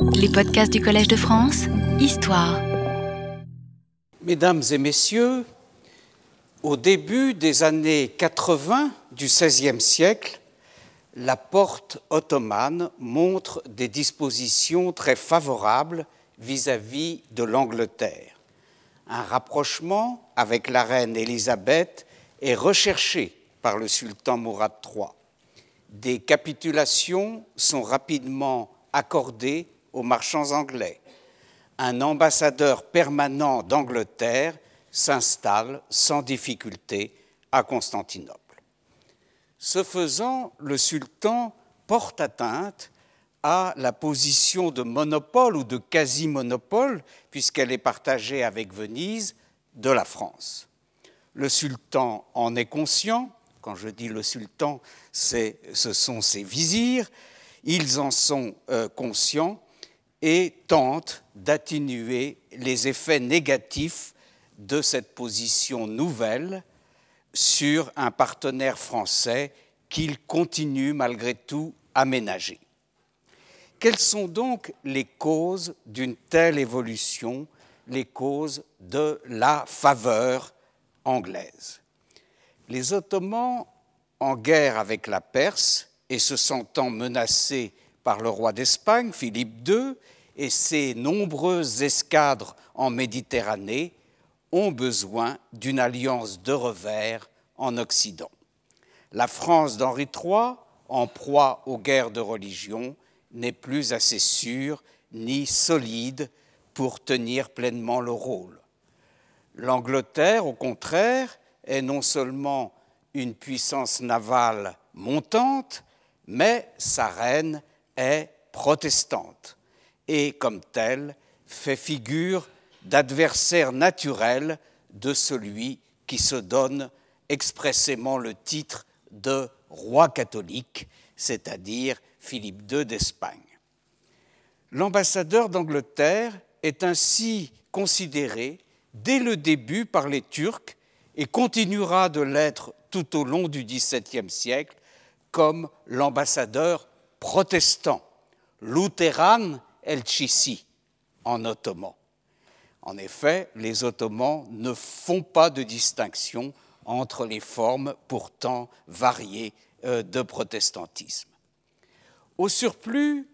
Les podcasts du Collège de France, Histoire. Mesdames et messieurs, au début des années 80 du XVIe siècle, la porte ottomane montre des dispositions très favorables vis-à-vis de l'Angleterre. Un rapprochement avec la reine Élisabeth est recherché par le sultan Mourad III. Des capitulations sont rapidement accordées aux marchands anglais. Un ambassadeur permanent d'Angleterre s'installe sans difficulté à Constantinople. Ce faisant, le sultan porte atteinte à la position de monopole ou de quasi-monopole, puisqu'elle est partagée avec Venise, de la France. Le sultan en est conscient, quand je dis le sultan, ce sont ses vizirs, ils en sont euh, conscients et tentent d'atténuer les effets négatifs de cette position nouvelle sur un partenaire français qu'il continue malgré tout à ménager. Quelles sont donc les causes d'une telle évolution, les causes de la faveur anglaise? Les Ottomans, en guerre avec la Perse et se sentant menacés par le roi d'Espagne, Philippe II, et ses nombreuses escadres en Méditerranée, ont besoin d'une alliance de revers en Occident. La France d'Henri III, en proie aux guerres de religion, n'est plus assez sûre ni solide pour tenir pleinement le rôle. L'Angleterre, au contraire, est non seulement une puissance navale montante, mais sa reine est protestante et, comme telle, fait figure d'adversaire naturel de celui qui se donne expressément le titre de roi catholique, c'est-à-dire Philippe II d'Espagne. L'ambassadeur d'Angleterre est ainsi considéré dès le début par les Turcs et continuera de l'être tout au long du XVIIe siècle comme l'ambassadeur protestant, Lutheran el-Chisi en ottoman. En effet, les Ottomans ne font pas de distinction entre les formes pourtant variées euh, de protestantisme. Au surplus,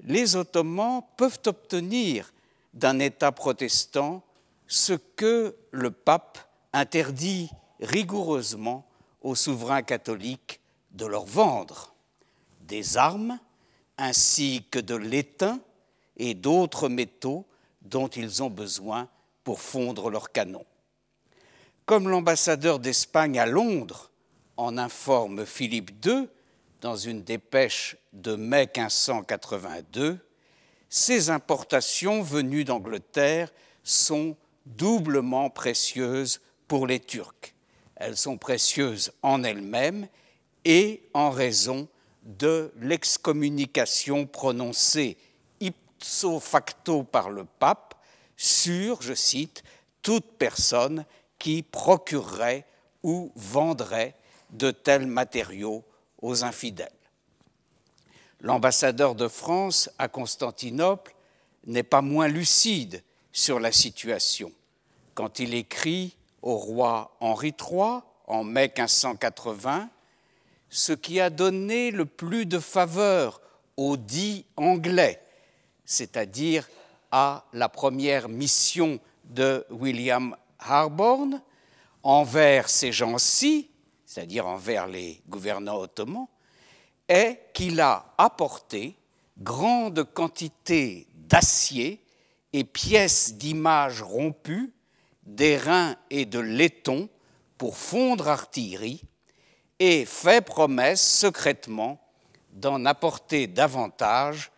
les Ottomans peuvent obtenir d'un État protestant ce que le pape interdit rigoureusement aux souverains catholiques de leur vendre, des armes ainsi que de l'étain et d'autres métaux dont ils ont besoin pour fondre leurs canons. Comme l'ambassadeur d'Espagne à Londres en informe Philippe II dans une dépêche de mai 1582, ces importations venues d'Angleterre sont doublement précieuses pour les Turcs. Elles sont précieuses en elles-mêmes et en raison de l'excommunication prononcée ipso facto par le pape sur, je cite, toute personne qui procurerait ou vendrait de tels matériaux aux infidèles. L'ambassadeur de France à Constantinople n'est pas moins lucide sur la situation quand il écrit au roi Henri III en mai 1580 ce qui a donné le plus de faveur aux dits anglais, c'est-à-dire à la première mission de William Harborne envers ces gens-ci, c'est-à-dire envers les gouvernants ottomans, est qu'il a apporté grande quantité d'acier et pièces d'images rompues, d'airain et de laiton pour fondre artillerie, et fait promesse secrètement d'en apporter davantage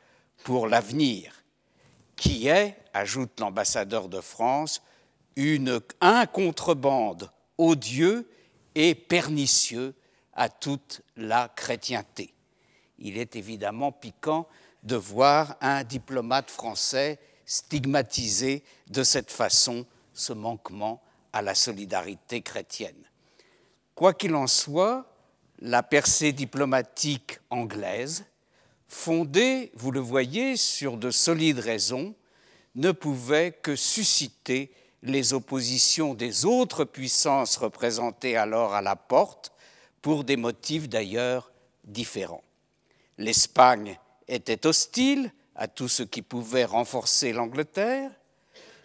pour l'avenir, qui est, ajoute l'ambassadeur de France, une, un contrebande odieux et pernicieux à toute la chrétienté. Il est évidemment piquant de voir un diplomate français stigmatiser de cette façon ce manquement à la solidarité chrétienne. Quoi qu'il en soit, la percée diplomatique anglaise fondé, vous le voyez, sur de solides raisons, ne pouvait que susciter les oppositions des autres puissances représentées alors à la porte, pour des motifs d'ailleurs différents. L'Espagne était hostile à tout ce qui pouvait renforcer l'Angleterre,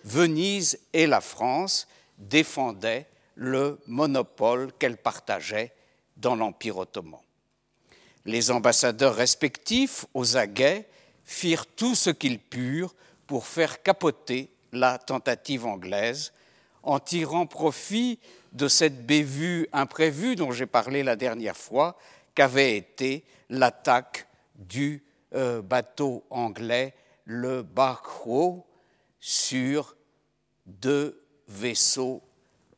Venise et la France défendaient le monopole qu'elles partageaient dans l'Empire ottoman. Les ambassadeurs respectifs, aux aguets, firent tout ce qu'ils purent pour faire capoter la tentative anglaise en tirant profit de cette bévue imprévue dont j'ai parlé la dernière fois, qu'avait été l'attaque du euh, bateau anglais, le Barkhoe, sur deux vaisseaux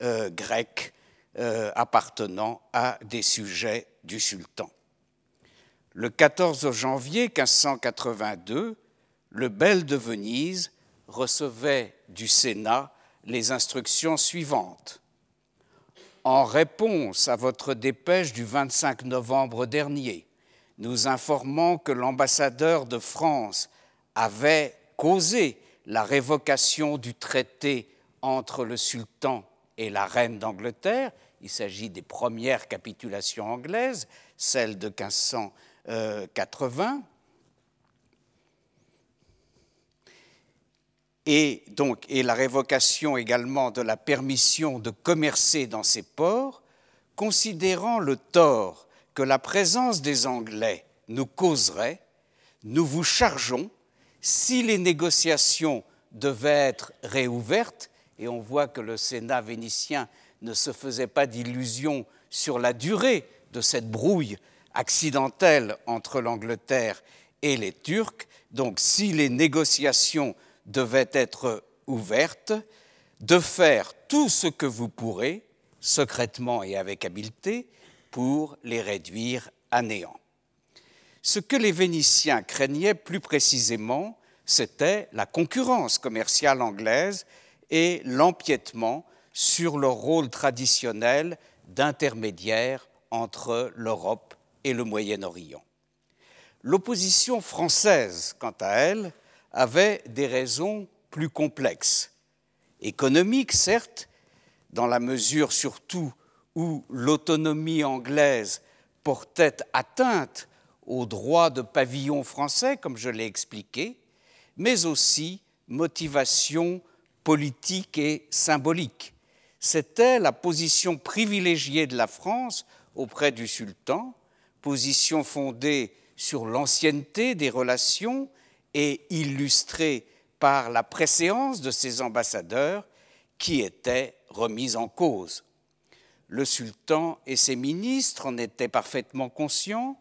euh, grecs euh, appartenant à des sujets du sultan. Le 14 janvier 1582, le bel de Venise recevait du Sénat les instructions suivantes. En réponse à votre dépêche du 25 novembre dernier, nous informons que l'ambassadeur de France avait causé la révocation du traité entre le sultan et la reine d'Angleterre. Il s'agit des premières capitulations anglaises, celles de 1580. et donc et la révocation également de la permission de commercer dans ces ports, considérant le tort que la présence des Anglais nous causerait, nous vous chargeons, si les négociations devaient être réouvertes, et on voit que le Sénat vénitien ne se faisait pas d'illusions sur la durée de cette brouille accidentelle entre l'Angleterre et les Turcs, donc si les négociations devait être ouverte, de faire tout ce que vous pourrez, secrètement et avec habileté, pour les réduire à néant. Ce que les Vénitiens craignaient plus précisément, c'était la concurrence commerciale anglaise et l'empiètement sur leur rôle traditionnel d'intermédiaire entre l'Europe et le Moyen-Orient. L'opposition française, quant à elle, avait des raisons plus complexes. Économiques, certes, dans la mesure surtout où l'autonomie anglaise portait atteinte aux droits de pavillon français, comme je l'ai expliqué, mais aussi motivation politique et symbolique. C'était la position privilégiée de la France auprès du sultan, position fondée sur l'ancienneté des relations et illustré par la préséance de ses ambassadeurs qui étaient remis en cause. Le sultan et ses ministres en étaient parfaitement conscients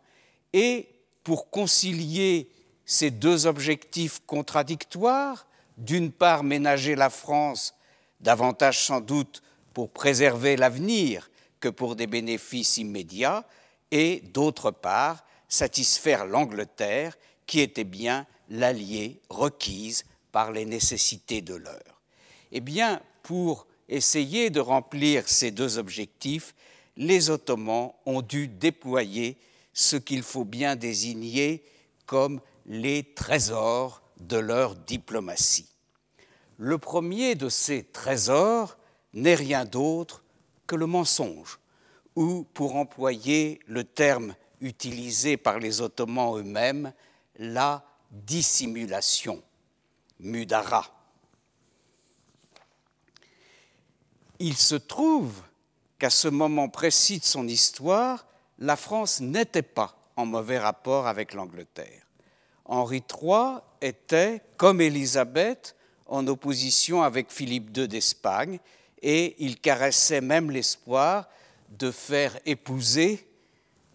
et pour concilier ces deux objectifs contradictoires, d'une part ménager la France, davantage sans doute pour préserver l'avenir que pour des bénéfices immédiats, et d'autre part satisfaire l'Angleterre qui était bien l'allié requise par les nécessités de l'heure. Eh bien, pour essayer de remplir ces deux objectifs, les Ottomans ont dû déployer ce qu'il faut bien désigner comme les trésors de leur diplomatie. Le premier de ces trésors n'est rien d'autre que le mensonge, ou pour employer le terme utilisé par les Ottomans eux-mêmes, la dissimulation, mudara. Il se trouve qu'à ce moment précis de son histoire, la France n'était pas en mauvais rapport avec l'Angleterre. Henri III était, comme Élisabeth, en opposition avec Philippe II d'Espagne, et il caressait même l'espoir de faire épouser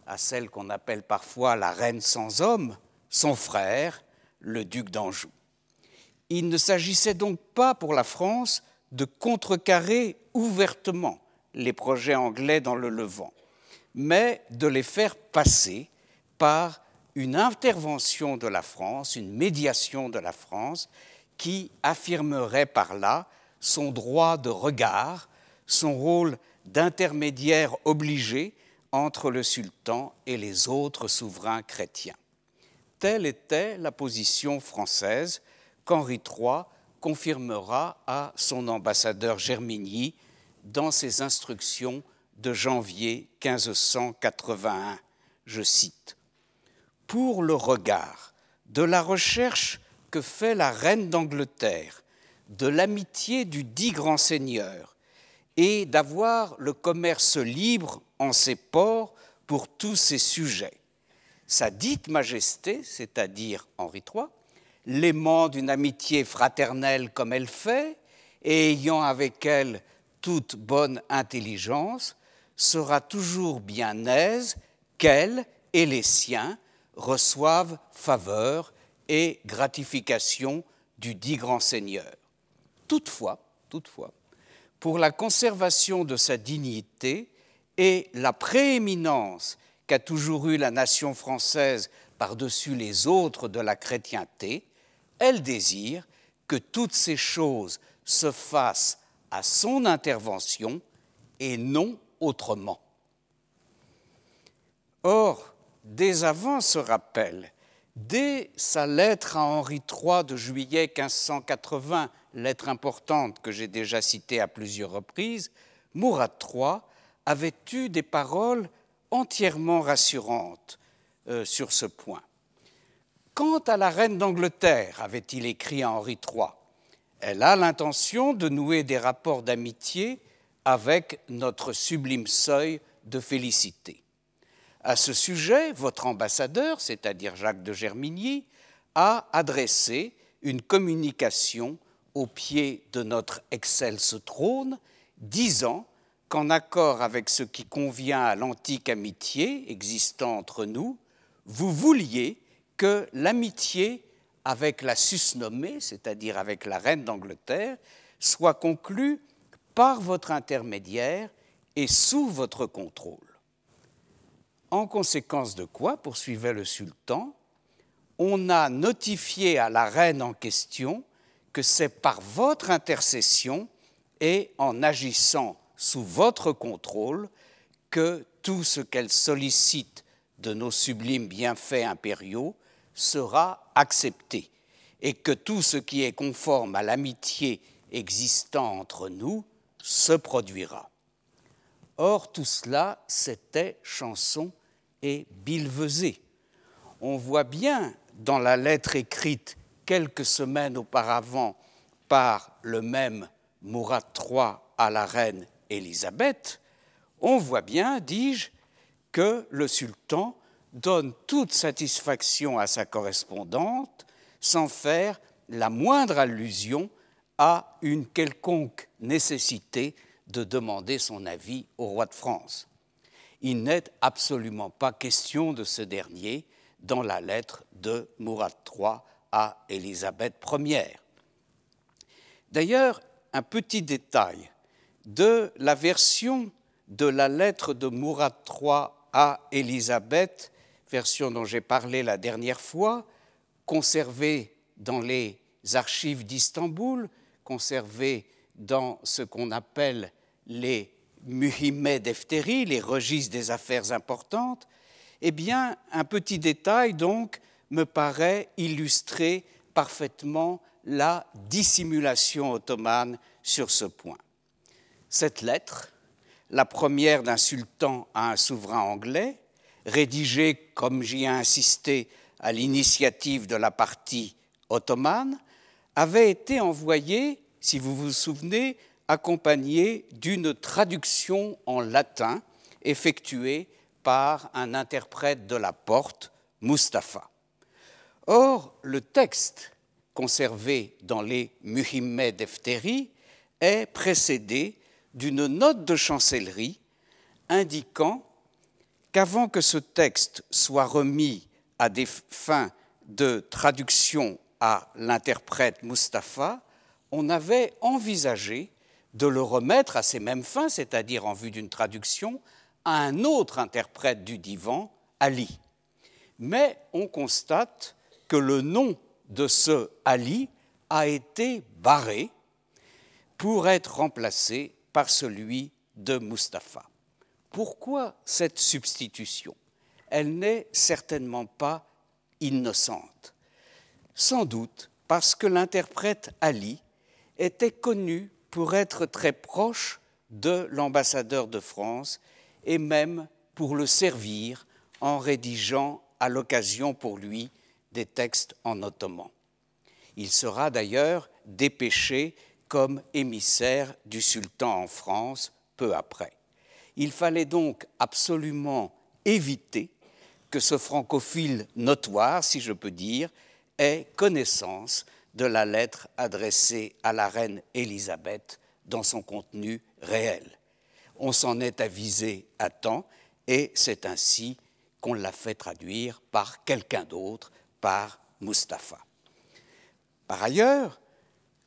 à celle qu'on appelle parfois la reine sans homme, son frère, le duc d'Anjou. Il ne s'agissait donc pas pour la France de contrecarrer ouvertement les projets anglais dans le Levant, mais de les faire passer par une intervention de la France, une médiation de la France, qui affirmerait par là son droit de regard, son rôle d'intermédiaire obligé entre le sultan et les autres souverains chrétiens. Telle était la position française qu'Henri III confirmera à son ambassadeur Germigny dans ses instructions de janvier 1581. Je cite Pour le regard de la recherche que fait la reine d'Angleterre, de l'amitié du dit grand seigneur, et d'avoir le commerce libre en ses ports pour tous ses sujets. Sa dite majesté, c'est-à-dire Henri III, l'aimant d'une amitié fraternelle comme elle fait, et ayant avec elle toute bonne intelligence, sera toujours bien aise qu'elle et les siens reçoivent faveur et gratification du dit grand seigneur. Toutefois, pour la conservation de sa dignité et la prééminence qu'a toujours eue la nation française par-dessus les autres de la chrétienté, elle désire que toutes ces choses se fassent à son intervention et non autrement. Or, dès avant ce rappel, dès sa lettre à Henri III de juillet 1580, lettre importante que j'ai déjà citée à plusieurs reprises, Mourad III avait eu des paroles entièrement rassurantes euh, sur ce point. Quant à la reine d'Angleterre, avait-il écrit à Henri III, elle a l'intention de nouer des rapports d'amitié avec notre sublime seuil de félicité. À ce sujet, votre ambassadeur, c'est-à-dire Jacques de Germigny, a adressé une communication au pied de notre excelse trône, disant qu'en accord avec ce qui convient à l'antique amitié existant entre nous, vous vouliez que l'amitié avec la susnommée, c'est-à-dire avec la reine d'Angleterre, soit conclue par votre intermédiaire et sous votre contrôle. En conséquence de quoi, poursuivait le sultan, on a notifié à la reine en question que c'est par votre intercession et en agissant sous votre contrôle que tout ce qu'elle sollicite de nos sublimes bienfaits impériaux sera accepté et que tout ce qui est conforme à l'amitié existant entre nous se produira. Or, tout cela, c'était chanson et bilvesé. On voit bien dans la lettre écrite quelques semaines auparavant par le même Mourad III à la reine Élisabeth, on voit bien, dis-je, que le sultan donne toute satisfaction à sa correspondante sans faire la moindre allusion à une quelconque nécessité de demander son avis au roi de France. Il n'est absolument pas question de ce dernier dans la lettre de Mourad III à Élisabeth Ier. D'ailleurs, un petit détail de la version de la lettre de Mourad III à Élisabeth, version dont j'ai parlé la dernière fois, conservée dans les archives d'Istanbul, conservée dans ce qu'on appelle les Muhimme Defteri, les registres des affaires importantes, eh bien, un petit détail donc me paraît illustrer parfaitement la dissimulation ottomane sur ce point. Cette lettre, la première d'un sultan à un souverain anglais, rédigée, comme j'y ai insisté, à l'initiative de la partie ottomane, avait été envoyée, si vous vous souvenez, accompagnée d'une traduction en latin effectuée par un interprète de la porte, Mustapha. Or, le texte conservé dans les Muhimme Defteri est précédé d'une note de chancellerie indiquant qu'avant que ce texte soit remis à des fins de traduction à l'interprète Mustapha, on avait envisagé de le remettre à ces mêmes fins, c'est-à-dire en vue d'une traduction, à un autre interprète du divan, Ali. Mais on constate que le nom de ce Ali a été barré pour être remplacé par celui de Mustapha. Pourquoi cette substitution? Elle n'est certainement pas innocente Sans doute parce que l'interprète Ali était connu pour être très proche de l'ambassadeur de France et même pour le servir en rédigeant à l'occasion pour lui des textes en ottoman. Il sera d'ailleurs dépêché comme émissaire du sultan en France peu après. Il fallait donc absolument éviter que ce francophile notoire, si je peux dire, ait connaissance de la lettre adressée à la reine Élisabeth dans son contenu réel. On s'en est avisé à temps et c'est ainsi qu'on l'a fait traduire par quelqu'un d'autre, par Mustapha. Par ailleurs,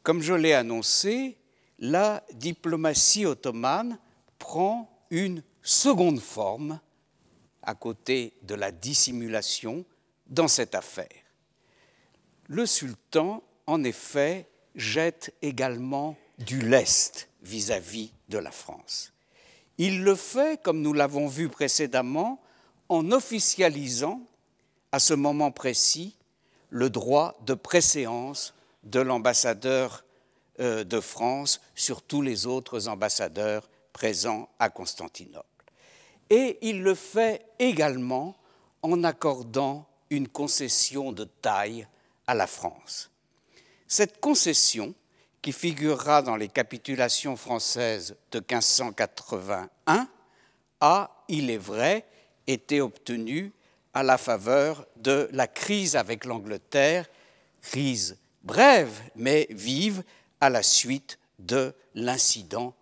comme je l'ai annoncé, la diplomatie ottomane prend une seconde forme à côté de la dissimulation dans cette affaire. Le sultan, en effet, jette également du lest vis-à-vis de la France. Il le fait, comme nous l'avons vu précédemment, en officialisant à ce moment précis le droit de préséance de l'ambassadeur euh, de France sur tous les autres ambassadeurs présents à Constantinople. Et il le fait également en accordant une concession de taille à la France. Cette concession, qui figurera dans les capitulations françaises de 1581, a, il est vrai, été obtenue à la faveur de la crise avec l'Angleterre, crise brève mais vive à la suite de l'incident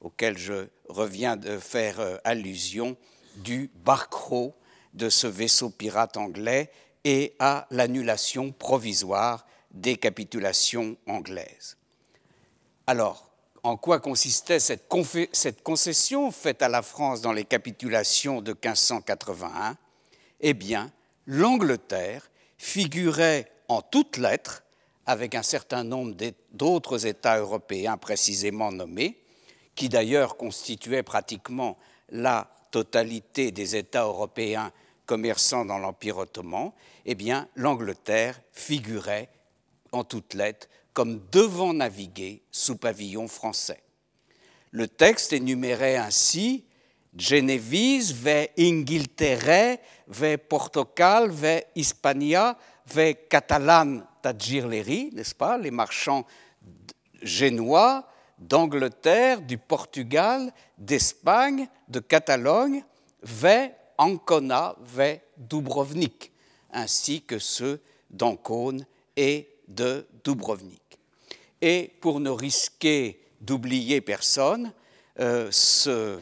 auquel je reviens de faire euh, allusion du barcro de ce vaisseau pirate anglais et à l'annulation provisoire des capitulations. Alors, en quoi consistait cette, concession faite à la France dans les capitulations de 1581 Eh bien, l'Angleterre figurait en toutes lettres, avec un certain nombre d'autres États européens précisément nommés, qui d'ailleurs constituaient pratiquement la totalité des États européens commerçant dans l'Empire ottoman, eh bien, l'Angleterre figurait en toutes lettres comme devant naviguer sous pavillon français. Le texte énumérait ainsi Genevise, ve Ingilterre, ve Portugal, ve Hispania, ve Catalan Tadjirleri, n'est-ce pas, les marchands génois, d'Angleterre, du Portugal, d'Espagne, de Catalogne, ve Ancona, ve Dubrovnik, ainsi que ceux d'Ancône et de Dubrovnik. Et pour ne risquer d'oublier personne, euh, euh,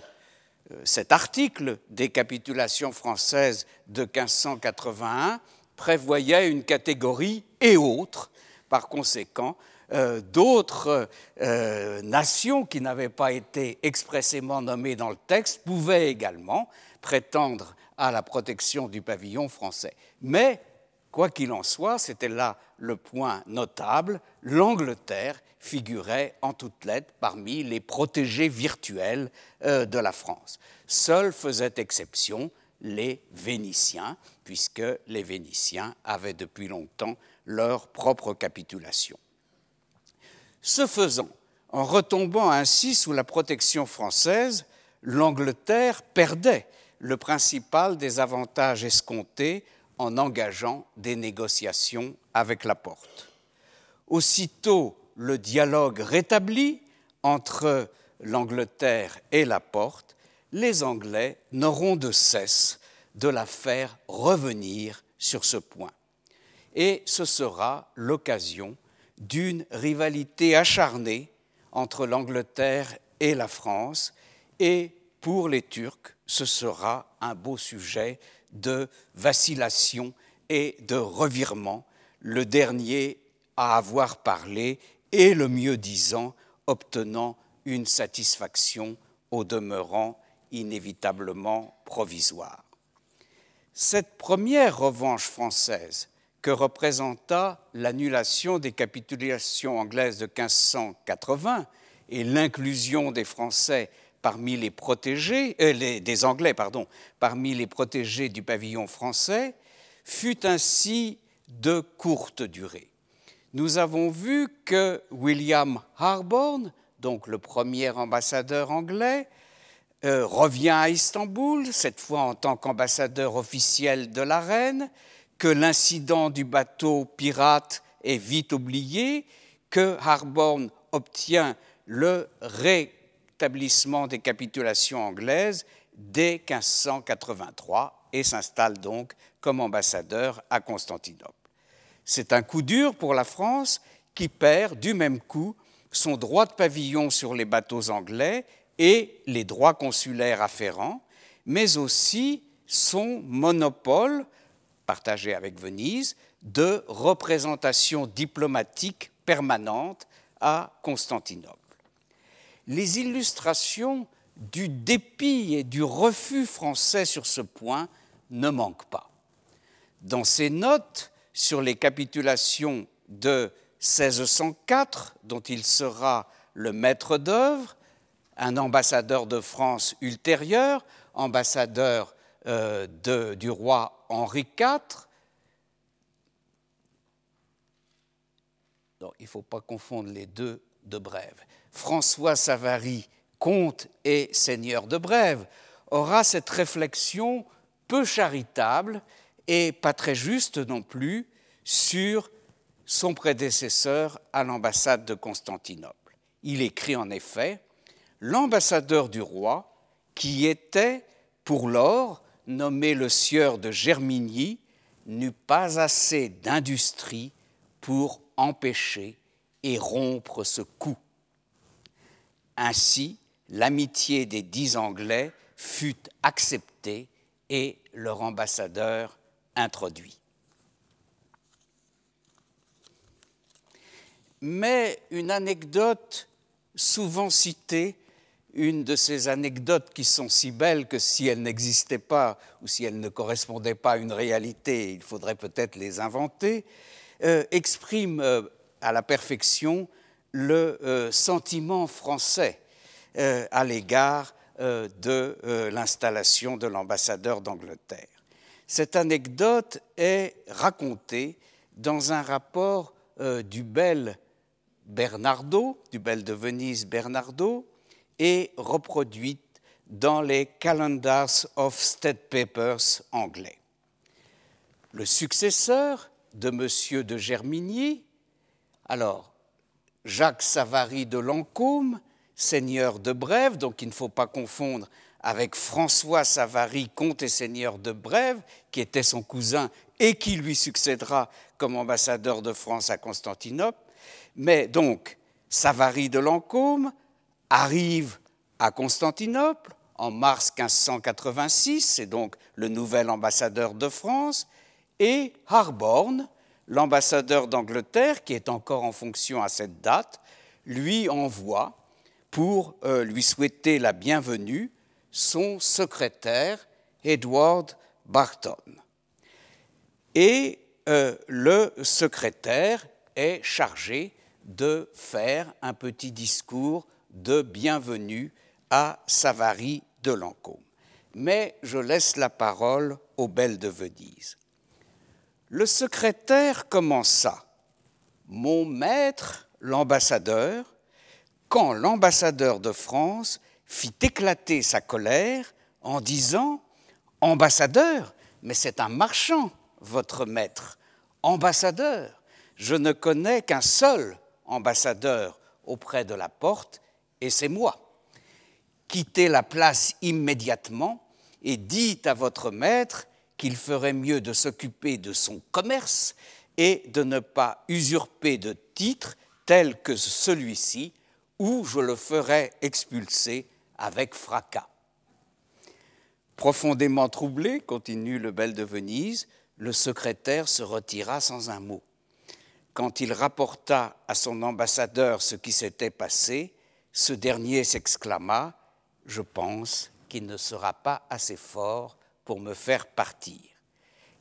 cet article des capitulations françaises de 1581 prévoyait une catégorie et autres. Par conséquent, euh, d'autres nations qui n'avaient pas été expressément nommées dans le texte pouvaient également prétendre à la protection du pavillon français. Mais Quoi qu'il en soit, c'était là le point notable, l'Angleterre figurait en toutes lettres parmi les protégés virtuels euh, de la France. Seuls faisaient exception les Vénitiens, puisque les Vénitiens avaient depuis longtemps leur propre capitulation. Ce faisant, en retombant ainsi sous la protection française, l'Angleterre perdait le principal des avantages escomptés en engageant des négociations avec la porte. Aussitôt le dialogue rétabli entre l'Angleterre et la porte, les Anglais n'auront de cesse de la faire revenir sur ce point. Et ce sera l'occasion d'une rivalité acharnée entre l'Angleterre et la France, et pour les Turcs, ce sera un beau sujet de vacillation et de revirement, le dernier à avoir parlé et le mieux disant obtenant une satisfaction au demeurant inévitablement provisoire. Cette première revanche française que représenta l'annulation des capitulations anglaises de 1580 et l'inclusion des Français parmi les protégés, euh, des Anglais, pardon, parmi les protégés du pavillon français, fut ainsi de courte durée. Nous avons vu que William Harborne, donc le premier ambassadeur anglais, euh, revient à Istanbul, cette fois en tant qu'ambassadeur officiel de la reine, que l'incident du bateau pirate est vite oublié, que Harborne obtient le des capitulations anglaises dès 1583 et s'installe donc comme ambassadeur à Constantinople. C'est un coup dur pour la France qui perd du même coup son droit de pavillon sur les bateaux anglais et les droits consulaires afférents, mais aussi son monopole, partagé avec Venise, de représentation diplomatique permanente à Constantinople. Les illustrations du dépit et du refus français sur ce point ne manquent pas. Dans ses notes sur les capitulations de 1604, dont il sera le maître d'œuvre, un ambassadeur de France ultérieur, ambassadeur euh, du roi Henri IV. il ne faut pas confondre les deux de Brève. François Savary, comte et seigneur de Brève, aura cette réflexion peu charitable et pas très juste non plus sur son prédécesseur à l'ambassade de Constantinople. Il écrit en effet L'ambassadeur du roi, qui était pour lors nommé le sieur de Germigny, n'eut pas assez d'industrie pour empêcher et rompre ce coup. Ainsi, l'amitié des dix Anglais fut acceptée et leur ambassadeur introduit. Mais une anecdote souvent citée, une de ces anecdotes qui sont si belles que si elles n'existaient pas ou si elles ne correspondaient pas à une réalité, il faudrait peut-être les inventer, euh, exprime euh, à la perfection le euh, sentiment français à l'égard de l'installation de l'ambassadeur d'Angleterre. Cette anecdote est racontée dans un rapport du bel Bernardo, du bel de Venise Bernardo, et reproduite dans les Calendars of State Papers anglais. Le successeur de M. de Germigny, alors Jacques Savary de Lancôme, seigneur de Brève, donc il ne faut pas confondre avec François Savary, comte et seigneur de Brève, qui était son cousin et qui lui succédera comme ambassadeur de France à Constantinople, mais donc, Savary de Lancôme arrive à Constantinople en mars 1586, c'est donc le nouvel ambassadeur de France, et Harborne, l'ambassadeur d'Angleterre, qui est encore en fonction à cette date, lui envoie, pour euh, lui souhaiter la bienvenue, son secrétaire, Edward Barton. Et euh, le secrétaire est chargé de faire un petit discours de bienvenue à Savary de Lancôme. Mais je laisse la parole aux belles de Venise. Le secrétaire commença Mon maître, l'ambassadeur, quand l'ambassadeur de France fit éclater sa colère en disant Ambassadeur, mais c'est un marchand, votre maître. Ambassadeur, je ne connais qu'un seul ambassadeur auprès de la porte, et c'est moi. Quittez la place immédiatement et dites à votre maître qu'il ferait mieux de s'occuper de son commerce et de ne pas usurper de titres tels que celui-ci, ou je le ferai expulser avec fracas. Profondément troublé, continue le bel de Venise, le secrétaire se retira sans un mot quand il rapporta à son ambassadeur ce qui s'était passé, ce dernier s'exclama Je pense qu'il ne sera pas assez fort pour me faire partir.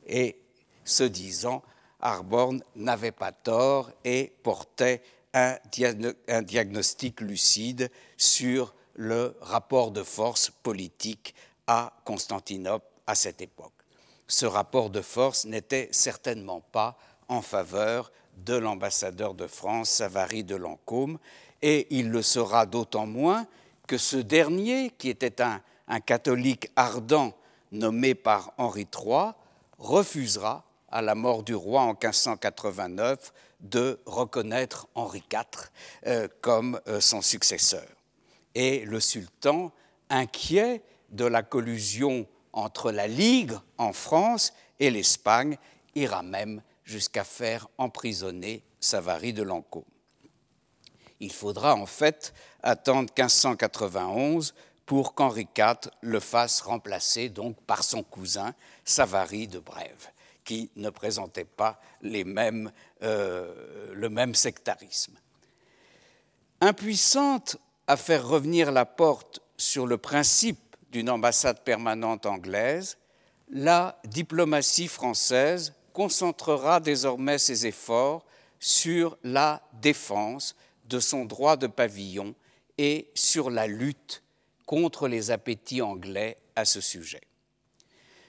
Et ce disant, Arborn n'avait pas tort et portait un, diagnostic lucide sur le rapport de force politique à Constantinople à cette époque. Ce rapport de force n'était certainement pas en faveur de l'ambassadeur de France, Savary de Lancôme, et il le sera d'autant moins que ce dernier, qui était un catholique ardent nommé par Henri III, refusera, à la mort du roi en 1589, de reconnaître Henri IV euh, comme euh, son successeur. Et le sultan, inquiet de la collusion entre la Ligue en France et l'Espagne, ira même jusqu'à faire emprisonner Savary de Lancôme. Il faudra en fait attendre 1591 pour qu'Henri IV le fasse remplacer donc par son cousin Savary de Brève, qui ne présentait pas les mêmes, euh, le même sectarisme. Impuissante à faire revenir la porte sur le principe d'une ambassade permanente anglaise, la diplomatie française concentrera désormais ses efforts sur la défense de son droit de pavillon et sur la lutte contre les appétits anglais à ce sujet.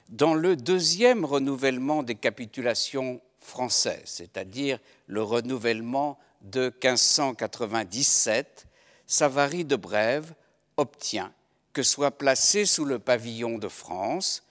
Dans le deuxième renouvellement des capitulations françaises, c'est-à-dire le renouvellement de 1597, Savary de Brève obtient que soient placés sous le pavillon de France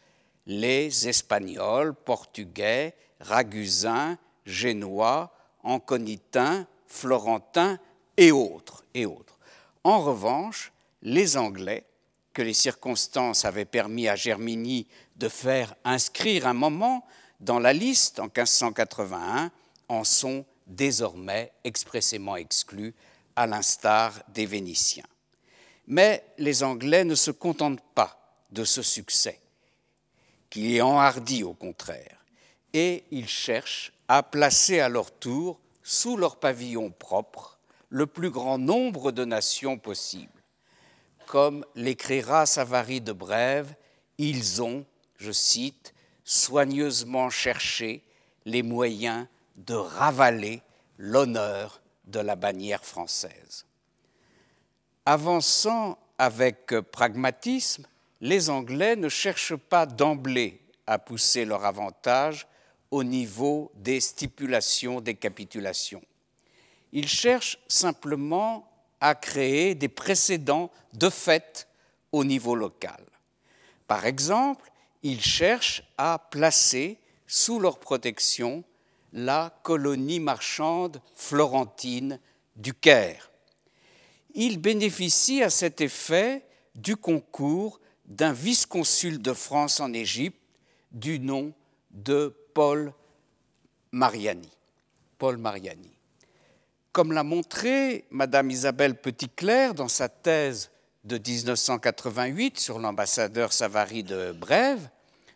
les Espagnols, Portugais, Ragusins, Génois, Anconitins, Florentins et autres, et autres. En revanche, les Anglais, que les circonstances avaient permis à Germigny de faire inscrire un moment dans la liste en 1581, en sont désormais expressément exclus, à l'instar des Vénitiens. Mais les Anglais ne se contentent pas de ce succès, qui est enhardi au contraire, et ils cherchent à placer à leur tour, sous leur pavillon propre, le plus grand nombre de nations possible. Comme l'écrira Savary de Brève, ils ont, je cite, soigneusement cherché les moyens de ravaler l'honneur de la bannière française. Avançant avec pragmatisme, les Anglais ne cherchent pas d'emblée à pousser leur avantage au niveau des stipulations des capitulations. Ils cherchent simplement à créer des précédents de fait au niveau local. Par exemple, ils cherchent à placer sous leur protection la colonie marchande florentine du Caire. Ils bénéficient à cet effet du concours d'un vice-consul de France en Égypte du nom de Paul Mariani. Paul Mariani. Comme l'a montré Madame Isabelle Petitclerc dans sa thèse de 1988 sur l'ambassadeur Savary de Brève,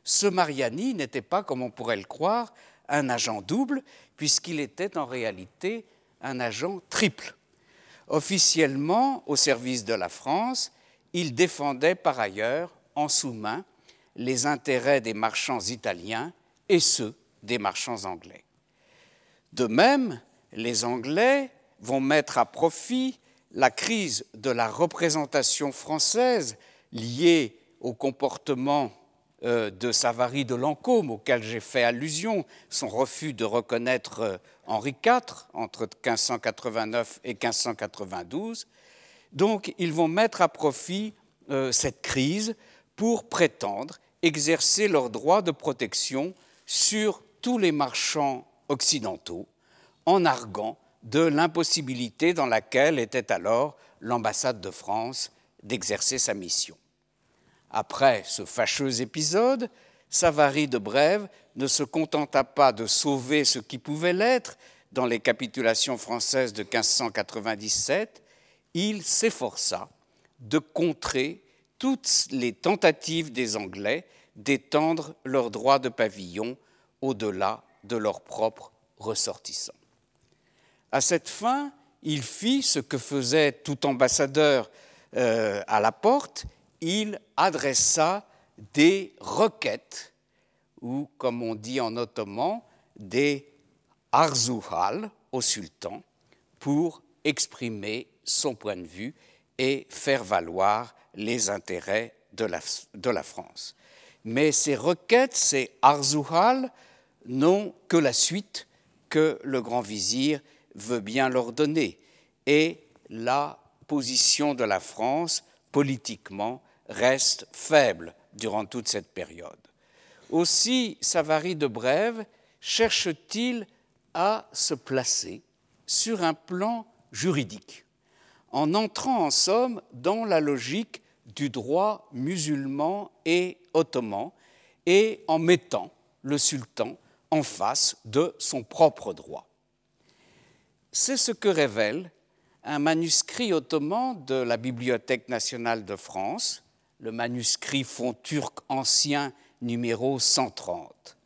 ce Mariani n'était pas, comme on pourrait le croire, un agent double, puisqu'il était en réalité un agent triple. Officiellement au service de la France, il défendait par ailleurs en sous-main les intérêts des marchands italiens et ceux des marchands anglais. De même, les Anglais vont mettre à profit la crise de la représentation française liée au comportement euh, de Savary de Lancôme, auquel j'ai fait allusion, son refus de reconnaître euh, Henri IV entre 1589 et 1592. Donc, ils vont mettre à profit euh, cette crise pour prétendre exercer leur droit de protection sur tous les marchands occidentaux, en arguant de l'impossibilité dans laquelle était alors l'ambassade de France d'exercer sa mission. Après ce fâcheux épisode, Savary de Brève ne se contenta pas de sauver ce qui pouvait l'être dans les capitulations françaises de 1597, il s'efforça de contrer toutes les tentatives des Anglais d'étendre leurs droits de pavillon au-delà de leurs propres ressortissants. À cette fin, il fit ce que faisait tout ambassadeur euh, à la porte, il adressa des requêtes, ou comme on dit en ottoman, des arzuhal au sultan pour exprimer son point de vue et faire valoir les intérêts de la, de la France. Mais ces requêtes, ces arzuhal, n'ont que la suite que le grand vizir veut bien l'ordonner et la position de la France politiquement reste faible durant toute cette période. Aussi, Savary de Brève cherche-t-il à se placer sur un plan juridique, en entrant en somme dans la logique du droit musulman et ottoman et en mettant le sultan en face de son propre droit. C'est ce que révèle un manuscrit ottoman de la Bibliothèque nationale de France, le manuscrit fond turc ancien numéro 130.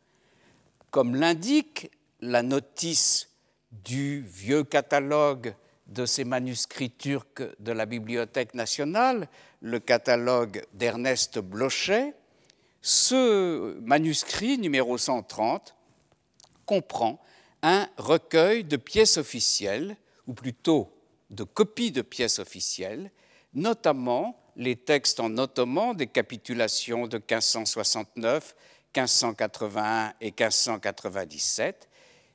Comme l'indique la notice du vieux catalogue de ces manuscrits turcs de la Bibliothèque nationale, le catalogue d'Ernest Blochet, ce manuscrit numéro 130 comprend un recueil de pièces officielles, ou plutôt de copies de pièces officielles, notamment les textes en ottoman des capitulations de 1569, 1581 et 1597,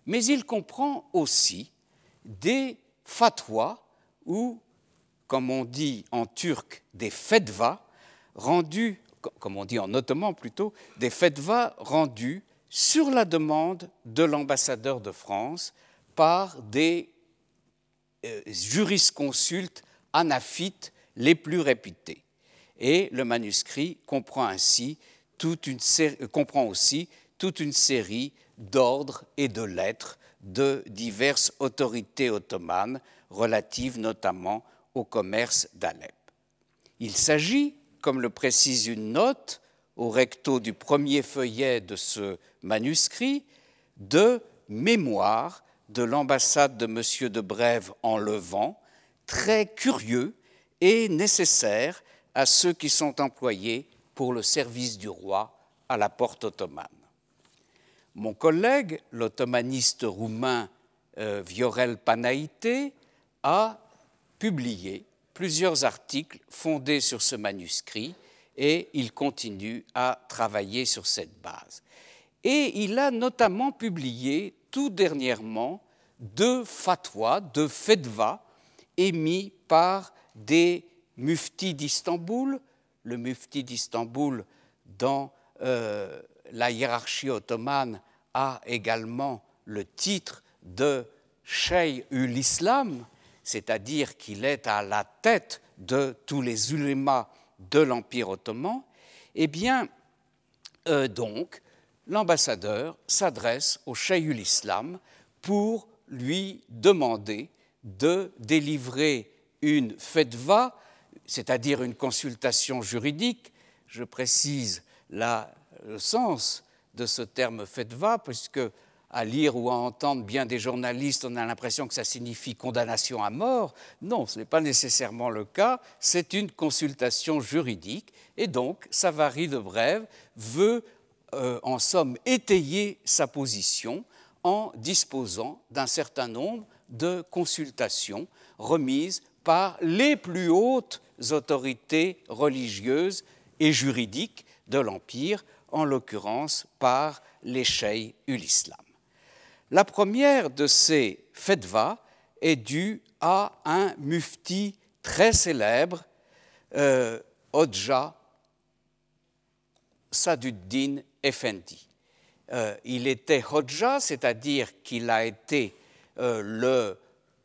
mais il comprend aussi des fatwas ou, comme on dit en turc, des fetva, rendus, comme on dit en ottoman plutôt, des fetva rendus sur la demande de l'ambassadeur de France par des euh, jurisconsultes anaphites les plus réputés. Et le manuscrit comprend ainsi toute une euh, comprend aussi toute une série d'ordres et de lettres de diverses autorités ottomanes relatives notamment au commerce d'Alep. Il s'agit, comme le précise une note au recto du premier feuillet de ce manuscrit, de mémoire de l'ambassade de M. de Brève en Levant, très curieux et nécessaire à ceux qui sont employés pour le service du roi à la porte ottomane. Mon collègue, l'ottomaniste roumain euh, Viorel Panaïté, a publié plusieurs articles fondés sur ce manuscrit et il continue à travailler sur cette base. Et il a notamment publié tout dernièrement deux fatwas, deux fetva émis par des muftis d'Istanbul. Le mufti d'Istanbul, dans euh, la hiérarchie ottomane, a également le titre de Cheikh ul Islam, c'est-à-dire qu'il est à la tête de tous les ulémas de l'Empire ottoman. Eh bien, euh, donc, l'ambassadeur s'adresse au Cheikh ul Islam pour lui demander de délivrer une fetva, c'est-à-dire une consultation juridique. Je précise le sens de ce terme fetva, puisque à lire ou à entendre bien des journalistes, on a l'impression que ça signifie condamnation à mort. Non, ce n'est pas nécessairement le cas. C'est une consultation juridique. Et donc, Savary de Brève veut, euh, en somme, étayer sa position en disposant d'un certain nombre de consultations remises par les plus hautes autorités religieuses et juridiques de l'Empire, en l'occurrence par les cheikh ul-Islam. La première de ces fetva est due à un mufti très célèbre, euh, Saduddin Effendi. Euh, il était Hodja, c'est-à-dire qu'il a été euh, le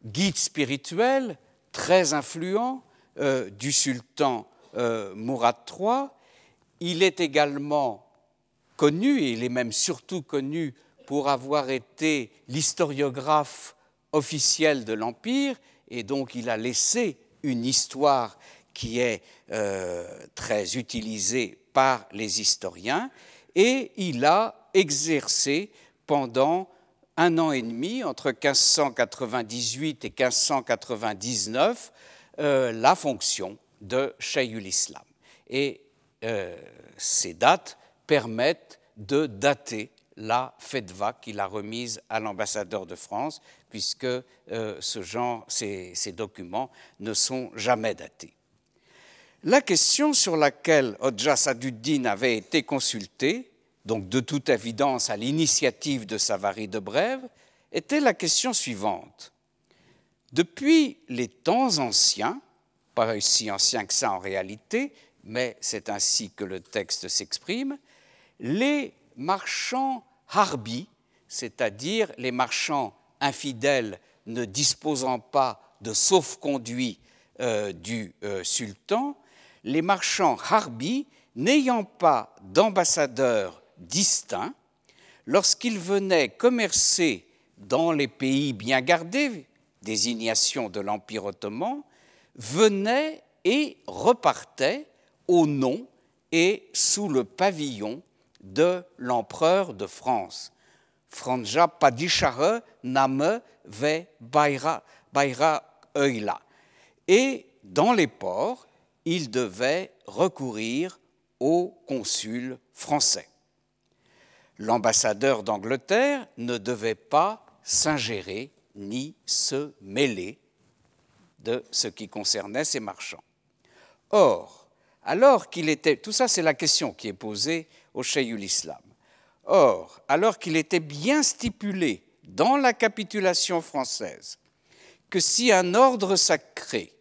guide spirituel très influent euh, du sultan Mourad III. Il est également connu, et il est même surtout connu pour avoir été l'historiographe officiel de l'Empire, et donc il a laissé une histoire qui est très utilisée par les historiens, et il a exercé pendant un an et demi, entre 1598 et 1599, euh, la fonction de Shaykhul Islam. Et euh, ces dates permettent de dater la fetva qu'il a remise à l'ambassadeur de France, puisque euh, ce genre, ces, documents ne sont jamais datés. La question sur laquelle Hodja Saduddin avait été consulté donc de toute évidence à l'initiative de Savary de Brève, était la question suivante. Depuis les temps anciens, pas aussi anciens que ça en réalité, mais c'est ainsi que le texte s'exprime, les marchands harbis, c'est-à-dire les marchands infidèles ne disposant pas de sauf-conduit euh, du euh, sultan, les marchands harbis n'ayant pas d'ambassadeur distinct, lorsqu'ils venaient commercer dans les pays bien gardés, désignation de l'Empire ottoman, venaient et repartaient au nom et sous le pavillon de l'empereur de France. Franja Padishare Name Ve Bayra, Bayra Et dans les ports, il devait recourir au consul français. L'ambassadeur d'Angleterre ne devait pas s'ingérer ni se mêler de ce qui concernait ces marchands. Or, alors qu'il était, tout ça c'est la question qui est posée au Cheikh l'Islam. Or, alors qu'il était bien stipulé dans la capitulation française que si un ordre sacré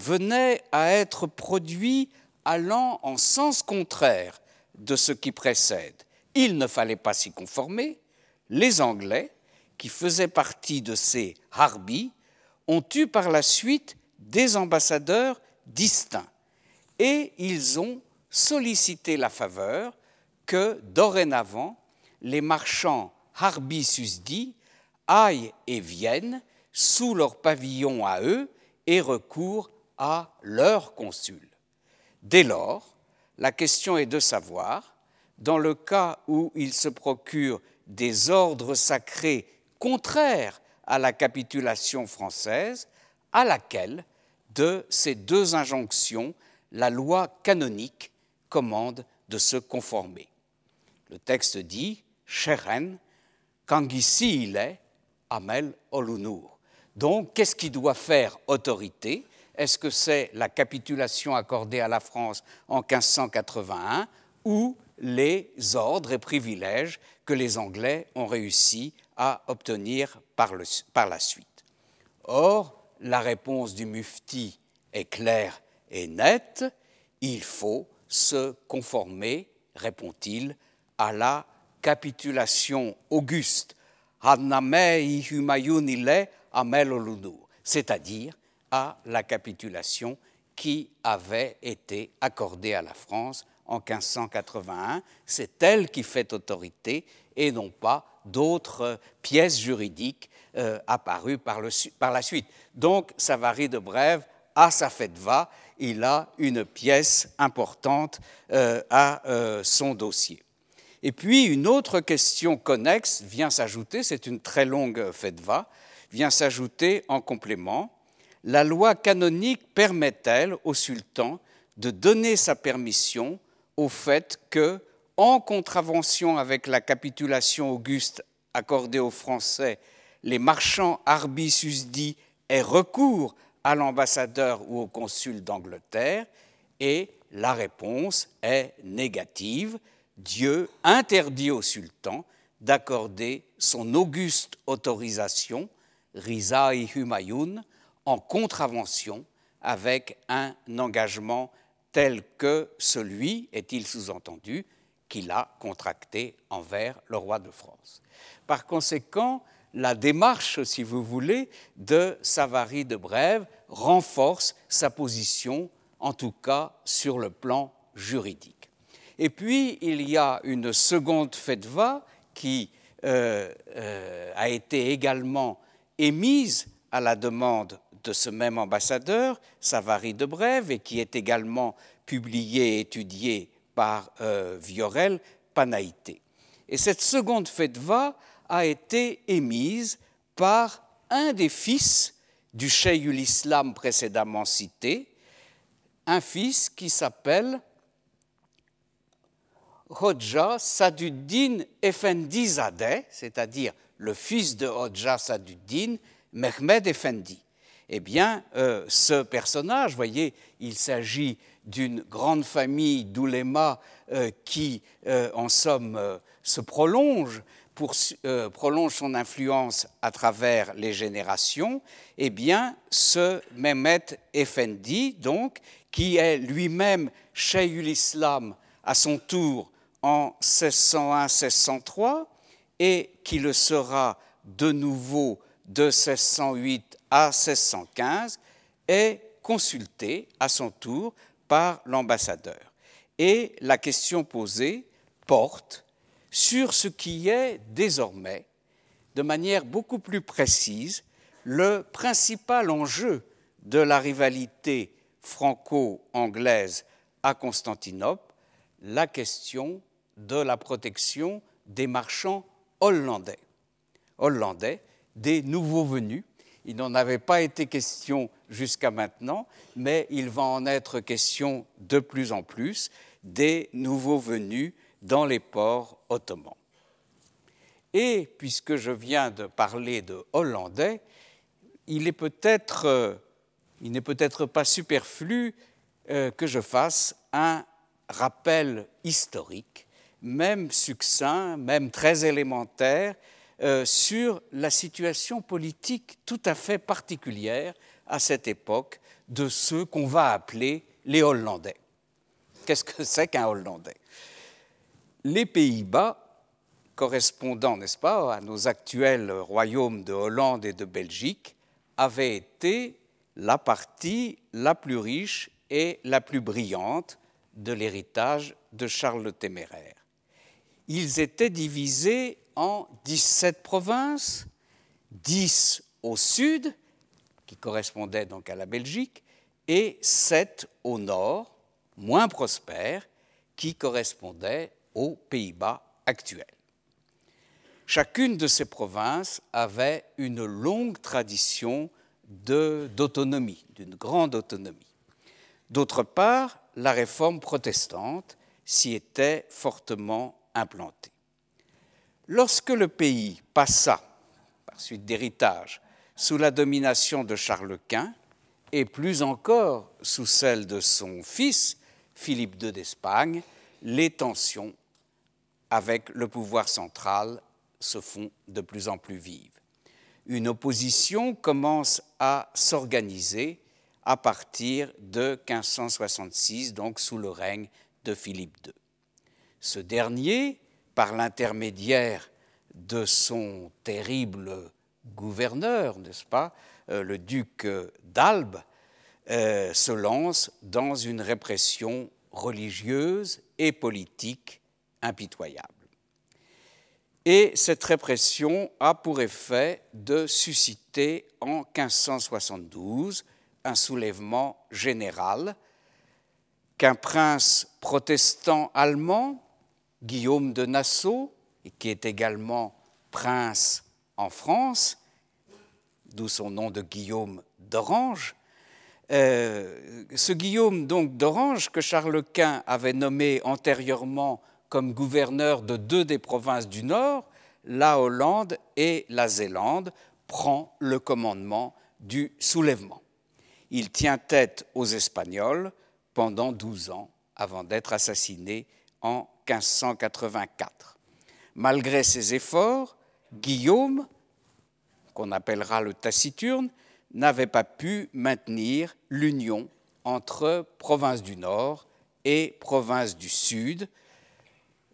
venait à être produit allant en sens contraire de ce qui précède, il ne fallait pas s'y conformer, les Anglais, qui faisaient partie de ces harbis, ont eu par la suite des ambassadeurs distincts. Et ils ont sollicité la faveur que dorénavant les marchands harbis susdits aillent et viennent sous leur pavillon à eux et recourent à leur consul. Dès lors, la question est de savoir, dans le cas où ils se procurent des ordres sacrés contraires à la capitulation française, à laquelle de ces deux injonctions la loi canonique commande de se conformer. Le texte dit Sheren, Kangisi il est, Amel Olunur. Donc, qu'est-ce qui doit faire autorité Est-ce que c'est la capitulation accordée à la France en 1581 ou les ordres et privilèges que les Anglais ont réussi à obtenir par, la suite? Or, la réponse du mufti est claire et nette, il faut se conformer, répond-il, à la capitulation auguste, c'est-à-dire à la capitulation qui avait été accordée à la France en 1581. C'est elle qui fait autorité et non pas d'autres pièces juridiques euh, apparues par, la suite. Donc, Savary de Brève, à sa fête va, il a une pièce importante euh, à euh, son dossier. Et puis une autre question connexe vient s'ajouter, c'est une très longue fetva, vient s'ajouter en complément. La loi canonique permet-elle au sultan de donner sa permission au fait que, en contravention avec la capitulation auguste accordée aux Français, les marchands arbisusdits aient recours à l'ambassadeur ou au consul d'Angleterre? Et la réponse est négative. Dieu interdit au sultan d'accorder son auguste autorisation, Riza et Humayun, en contravention avec un engagement tel que celui, est-il sous-entendu, qu'il a contracté envers le roi de France. Par conséquent, la démarche, si vous voulez, de Savary de Brève renforce sa position, en tout cas sur le plan juridique. Et puis, il y a une seconde fetva qui euh, euh, a été également émise à la demande de ce même ambassadeur, Savary de Brève, et qui est également publiée et étudiée par euh, Viorel Panaïté. Et cette seconde fetva a été émise par un des fils du cheikh l'Islam précédemment cité, un fils qui s'appelle Hodja Saduddin Effendizadeh, c'est-à-dire le fils de Hodja Saduddin, Mehmed Effendi. Eh bien, euh, ce personnage, voyez, il s'agit d'une grande famille d'oulémas euh, qui, euh, en somme, se prolonge euh, prolonge son influence à travers les générations, eh bien, ce Mehmet Effendi, donc, qui est lui-même Shaykhul Islam à son tour en 1601-1603 et qui le sera de nouveau de 1608 à 1615, est consulté à son tour par l'ambassadeur. Et la question posée porte sur ce qui est désormais, de manière beaucoup plus précise, le principal enjeu de la rivalité franco-anglaise à Constantinople, la question de la protection des marchands hollandais. Hollandais, des nouveaux venus. Il n'en avait pas été question jusqu'à maintenant, mais il va en être question de plus en plus des nouveaux venus dans les ports ottomans. Et puisque je viens de parler de hollandais, il euh, n'est peut-être pas superflu euh, que je fasse un rappel historique, même succinct, même très élémentaire, euh, sur la situation politique tout à fait particulière à cette époque de ceux qu'on va appeler les Hollandais. Qu'est-ce que c'est qu'un Hollandais? Les Pays-Bas, correspondant, n'est-ce pas, à nos actuels royaumes de Hollande et de Belgique, avaient été la partie la plus riche et la plus brillante de l'héritage de Charles le Téméraire. Ils étaient divisés en 17 provinces, 10 au sud, qui correspondaient donc à la Belgique, et 7 au nord, moins prospères, qui correspondaient aux Pays-Bas actuels. Chacune de ces provinces avait une longue tradition d'autonomie, d'une grande autonomie. D'autre part, la réforme protestante s'y était fortement implantée. Lorsque le pays passa, par suite d'héritage, sous la domination de Charles Quint, et plus encore sous celle de son fils, Philippe II d'Espagne, les tensions avec le pouvoir central se font de plus en plus vives. Une opposition commence à s'organiser à partir de 1566, donc sous le règne de Philippe II. Ce dernier, par l'intermédiaire de son terrible gouverneur, n'est-ce pas, euh, le duc d'Albe, euh, se lance dans une répression religieuse et politique impitoyable. Et cette répression a pour effet de susciter en 1572 un soulèvement général qu'un prince protestant allemand, Guillaume de Nassau, qui est également prince en France, d'où son nom de Guillaume d'Orange, euh, ce Guillaume donc d'Orange que Charles Quint avait nommé antérieurement comme gouverneur de deux des provinces du Nord, la Hollande et la Zélande, prend le commandement du soulèvement. Il tient tête aux Espagnols pendant 12 ans avant d'être assassiné en 1584. Malgré ses efforts, Guillaume, qu'on appellera le taciturne, n'avait pas pu maintenir l'union entre province du Nord et province du Sud,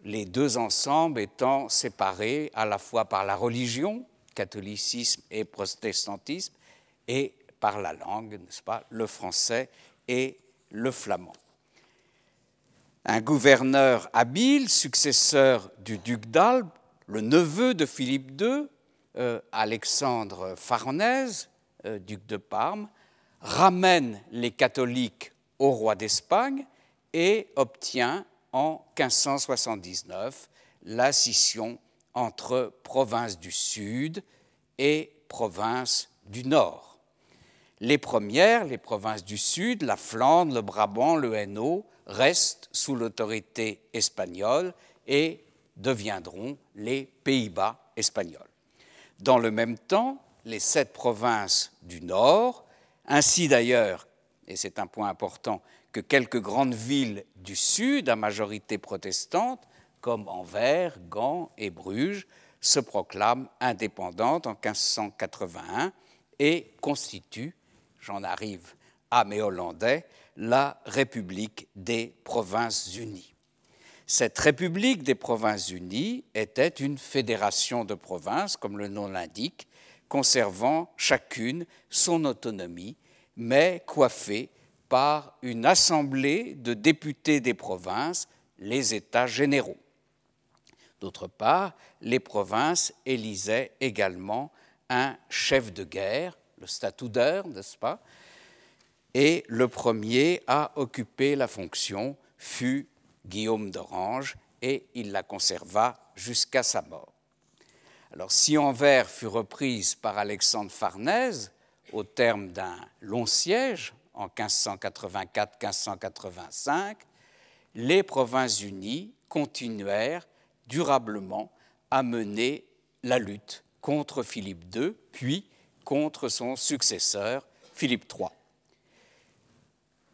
les deux ensembles étant séparés à la fois par la religion, catholicisme et protestantisme, et par la langue, n'est-ce pas, le français et le flamand. Un gouverneur habile, successeur du duc d'Albe, le neveu de Philippe II, euh, Alexandre Farnèse, euh, duc de Parme, ramène les catholiques au roi d'Espagne et obtient en 1579 la scission entre provinces du Sud et provinces du Nord. Les premières, les provinces du Sud, la Flandre, le Brabant, le Hainaut, restent sous l'autorité espagnole et deviendront les Pays-Bas espagnols. Dans le même temps, les sept provinces du Nord, ainsi d'ailleurs, et c'est un point important, que quelques grandes villes du Sud à majorité protestante, comme Anvers, Gand et Bruges, se proclame indépendante en 1581 et constitue, j'en arrive à mes Hollandais, la République des Provinces-Unies. Cette République des Provinces-Unies était une fédération de provinces, comme le nom l'indique, conservant chacune son autonomie, mais coiffée par une assemblée de députés des provinces, les États généraux. D'autre part, les provinces élisaient également un chef de guerre, le statudaire, n'est-ce pas Et le premier à occuper la fonction fut Guillaume d'Orange, et il la conserva jusqu'à sa mort. Alors, si Anvers fut reprise par Alexandre Farnèse au terme d'un long siège en 1584-1585, les Provinces-Unies continuèrent durablement à mener la lutte contre Philippe II, puis contre son successeur, Philippe III.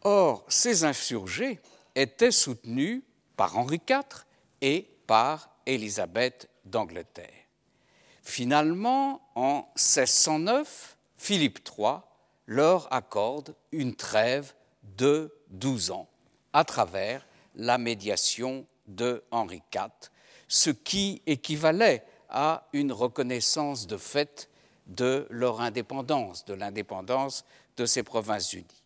Or, ces insurgés étaient soutenus par Henri IV et par Élisabeth d'Angleterre. Finalement, en 1609, Philippe III leur accorde une trêve de 12 ans à travers la médiation de Henri IV, ce qui équivalait à une reconnaissance de fait de leur indépendance, de l'indépendance de ces provinces-unies.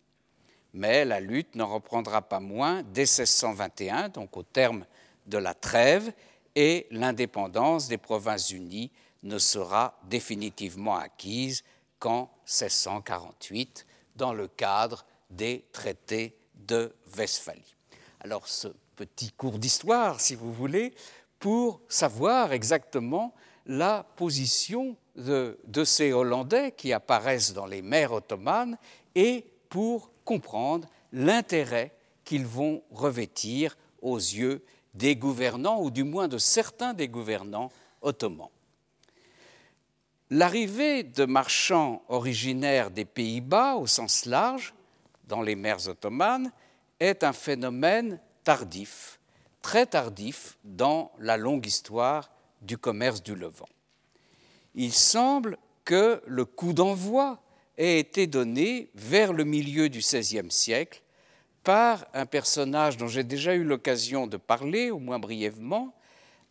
Mais la lutte n'en reprendra pas moins dès 1621, donc au terme de la trêve, et l'indépendance des provinces-unies ne sera définitivement acquise qu'en 1648, dans le cadre des traités de Westphalie. Alors ce petit cours d'histoire, si vous voulez, pour savoir exactement la position de, ces Hollandais qui apparaissent dans les mers ottomanes et pour comprendre l'intérêt qu'ils vont revêtir aux yeux des gouvernants, ou du moins de certains des gouvernants ottomans. L'arrivée de marchands originaires des Pays-Bas au sens large, dans les mers ottomanes, est un phénomène tardif, très tardif dans la longue histoire du commerce du Levant. Il semble que le coup d'envoi ait été donné vers le milieu du XVIe siècle par un personnage dont j'ai déjà eu l'occasion de parler, au moins brièvement,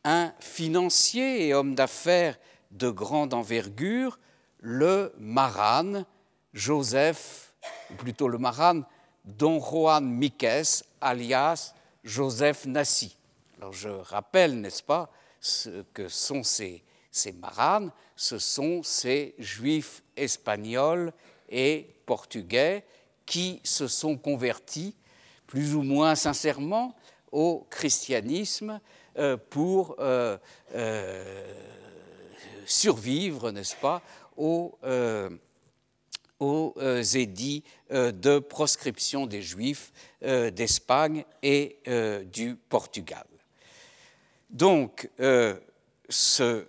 un financier et homme d'affaires de grande envergure, le Maran Joseph, ou plutôt le Maran Don Juan Miques, alias Joseph Nassi. Alors je rappelle, n'est-ce pas, ce que sont ces, ces maranes, ce sont ces juifs espagnols et portugais qui se sont convertis plus ou moins sincèrement au christianisme euh, pour euh, euh, survivre, n'est-ce pas, aux, aux édits de proscription des Juifs d'Espagne et du Portugal. Donc, ce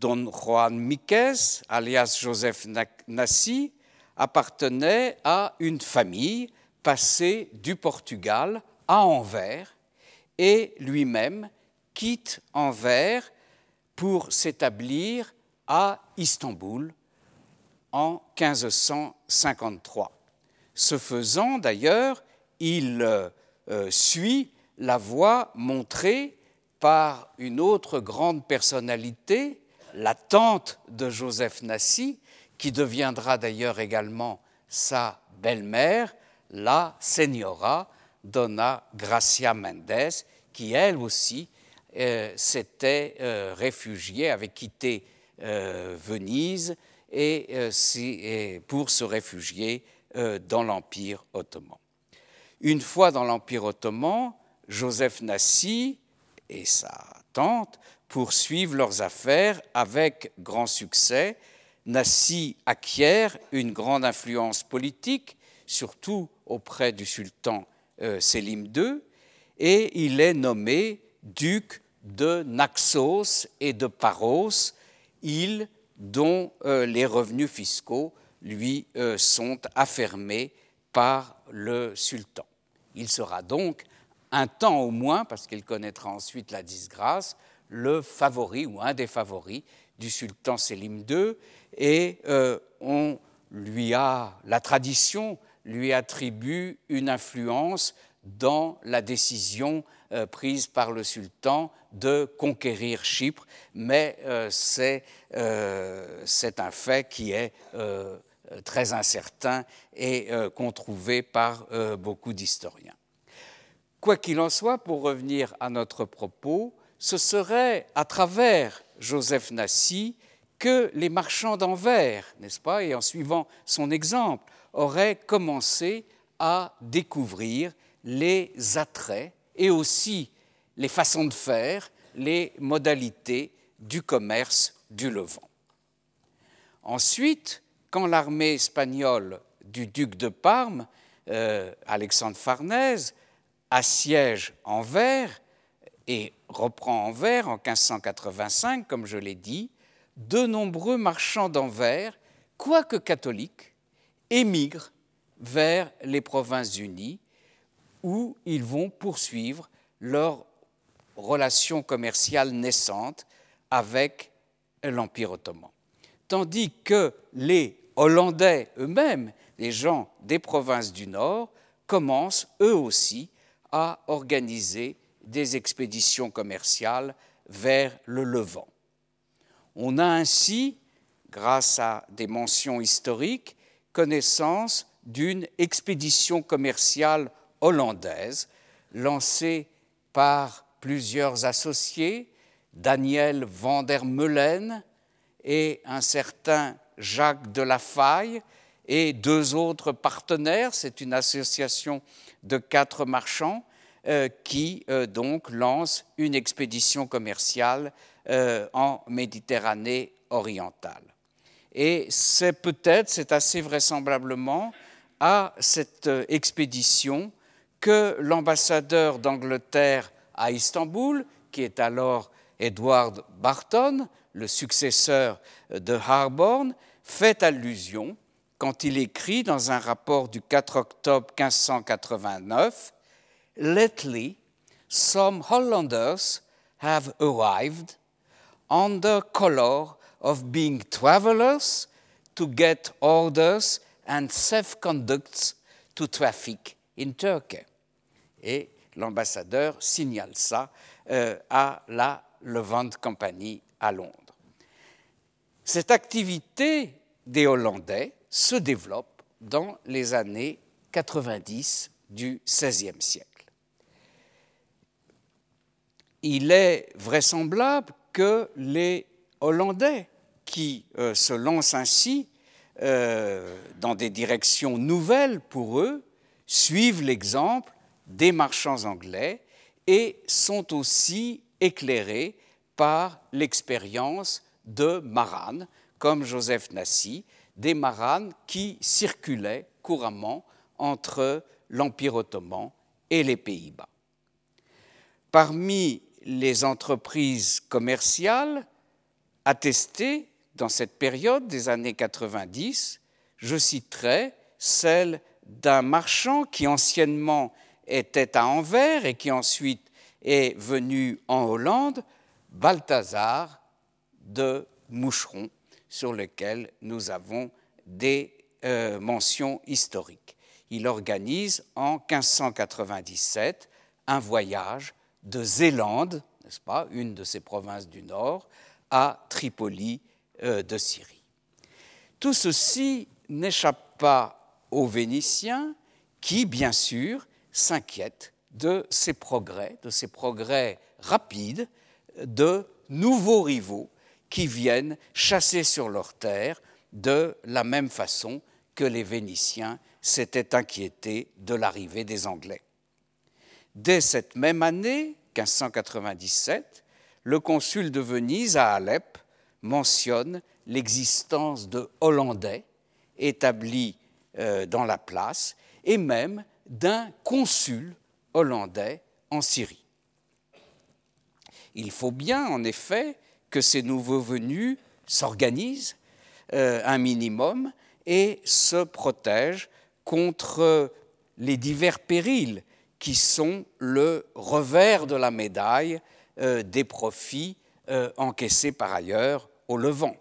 Don Juan Miquez, alias Joseph Nassi, appartenait à une famille passée du Portugal à Anvers et lui-même quitte Anvers pour s'établir à Istanbul en 1553. Ce faisant, d'ailleurs, il euh, suit la voie montrée par une autre grande personnalité, la tante de Joseph Nassi, qui deviendra d'ailleurs également sa belle-mère, la Señora Donna Gracia Mendes, qui elle aussi euh, s'était euh, réfugié, avait quitté euh, Venise et, pour se réfugier dans l'Empire ottoman. Une fois dans l'Empire ottoman, Joseph Nassi et sa tante poursuivent leurs affaires avec grand succès. Nassi acquiert une grande influence politique, surtout auprès du sultan Sélim II, et il est nommé duc de Naxos et de Paros, îles dont euh, les revenus fiscaux lui euh, sont affermés par le sultan. Il sera donc un temps au moins, parce qu'il connaîtra ensuite la disgrâce, le favori ou un des favoris du sultan Selim II et euh, on lui a, la tradition lui attribue une influence dans la décision euh, prise par le sultan de conquérir Chypre, mais euh, c'est un fait qui est très incertain et controuvé par beaucoup d'historiens. Quoi qu'il en soit, pour revenir à notre propos, ce serait à travers Joseph Nassy que les marchands d'Anvers, n'est-ce pas, et en suivant son exemple, auraient commencé à découvrir les attraits et aussi les façons de faire, les modalités du commerce du Levant. Ensuite, quand l'armée espagnole du duc de Parme, euh, Alexandre Farnèse, assiège Anvers et reprend Anvers en 1585, comme je l'ai dit, de nombreux marchands d'Anvers, quoique catholiques, émigrent vers les Provinces-Unies où ils vont poursuivre leur relation commerciale naissante avec l'Empire ottoman. Tandis que les Hollandais eux-mêmes, les gens des provinces du Nord, commencent eux aussi à organiser des expéditions commerciales vers le Levant. On a ainsi, grâce à des mentions historiques, connaissance d'une expédition commerciale hollandaise lancée par plusieurs associés, Daniel van der Meulen et un certain Jacques de la Faille et deux autres partenaires. C'est une association de quatre marchands qui euh, donc lance une expédition commerciale euh, en Méditerranée orientale. Et c'est peut-être, c'est assez vraisemblablement à cette expédition que l'ambassadeur d'Angleterre à Istanbul, qui est alors Edward Barton, le successeur de Harborne, fait allusion quand il écrit dans un rapport du 4 octobre 1589 Lately, some Hollanders have arrived under color of being travelers to get orders and safe conducts to traffic in Turkey et l'ambassadeur signale ça euh, à la Levant Company à Londres. Cette activité des Hollandais se développe dans les années 90 du XVIe siècle. Il est vraisemblable que les Hollandais qui euh, se lancent ainsi euh, dans des directions nouvelles pour eux suivent l'exemple des marchands anglais et sont aussi éclairés par l'expérience de maranes, comme Joseph Nassy, des maranes qui circulaient couramment entre l'Empire ottoman et les Pays-Bas. Parmi les entreprises commerciales attestées dans cette période des années 90, je citerai celle d'un marchand qui anciennement était à Anvers et qui ensuite est venu en Hollande, Balthazar de Moucheron, sur lequel nous avons des euh, mentions historiques. Il organise en 1597 un voyage de Zélande, n'est-ce pas, une de ces provinces du Nord, à Tripoli euh, de Syrie. Tout ceci n'échappe pas aux Vénitiens qui, bien sûr, s'inquiètent de ces progrès, de ces progrès rapides de nouveaux rivaux qui viennent chasser sur leur terre de la même façon que les Vénitiens s'étaient inquiétés de l'arrivée des Anglais. Dès cette même année, 1597, le consul de Venise à Alep mentionne l'existence de Hollandais établis euh, dans la place et même d'un consul hollandais en Syrie. Il faut bien, en effet, que ces nouveaux venus s'organisent euh, un minimum et se protègent contre les divers périls qui sont le revers de la médaille des profits encaissés par ailleurs au Levant.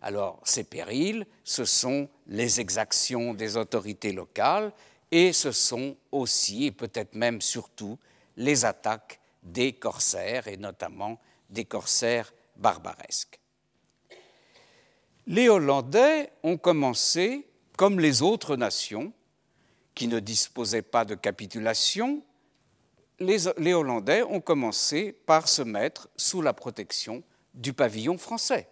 Alors ces périls, ce sont les exactions des autorités locales et ce sont aussi, et peut-être même surtout, les attaques des corsaires, et notamment des corsaires barbaresques. Les Hollandais ont commencé, comme les autres nations, qui ne disposaient pas de capitulation, les, Hollandais ont commencé par se mettre sous la protection du pavillon français.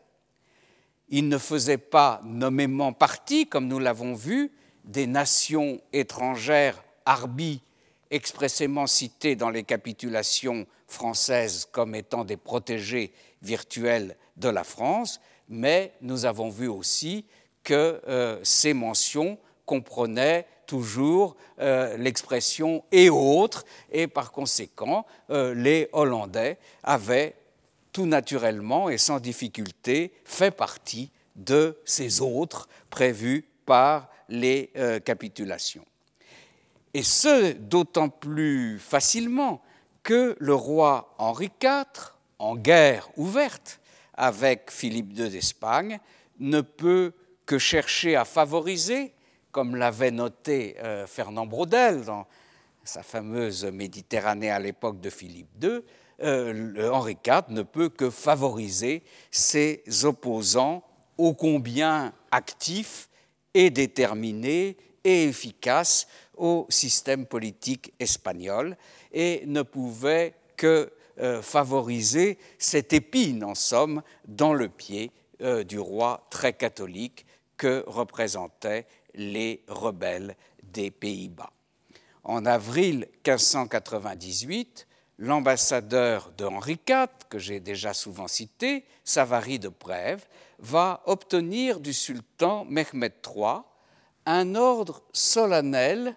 Ils ne faisaient pas nommément partie, comme nous l'avons vu, des nations étrangères arbies expressément citées dans les capitulations françaises comme étant des protégés virtuels de la France, mais nous avons vu aussi que euh, ces mentions comprenaient toujours euh, l'expression et autres, et par conséquent, euh, les Hollandais avaient tout naturellement et sans difficulté fait partie de ces autres prévus par les euh, capitulations. Et ce, d'autant plus facilement que le roi Henri IV, en guerre ouverte avec Philippe II d'Espagne, ne peut que chercher à favoriser, comme l'avait noté euh, Fernand Braudel dans sa fameuse Méditerranée à l'époque de Philippe II, euh, Henri IV ne peut que favoriser ses opposants ô combien actifs et déterminés et efficaces au système politique espagnol et ne pouvait que euh, favoriser cette épine, en somme, dans le pied du roi très catholique que représentaient les rebelles des Pays-Bas. En avril 1598, l'ambassadeur de Henri IV, que j'ai déjà souvent cité, Savary de Prèves, va obtenir du sultan Mehmed III un ordre solennel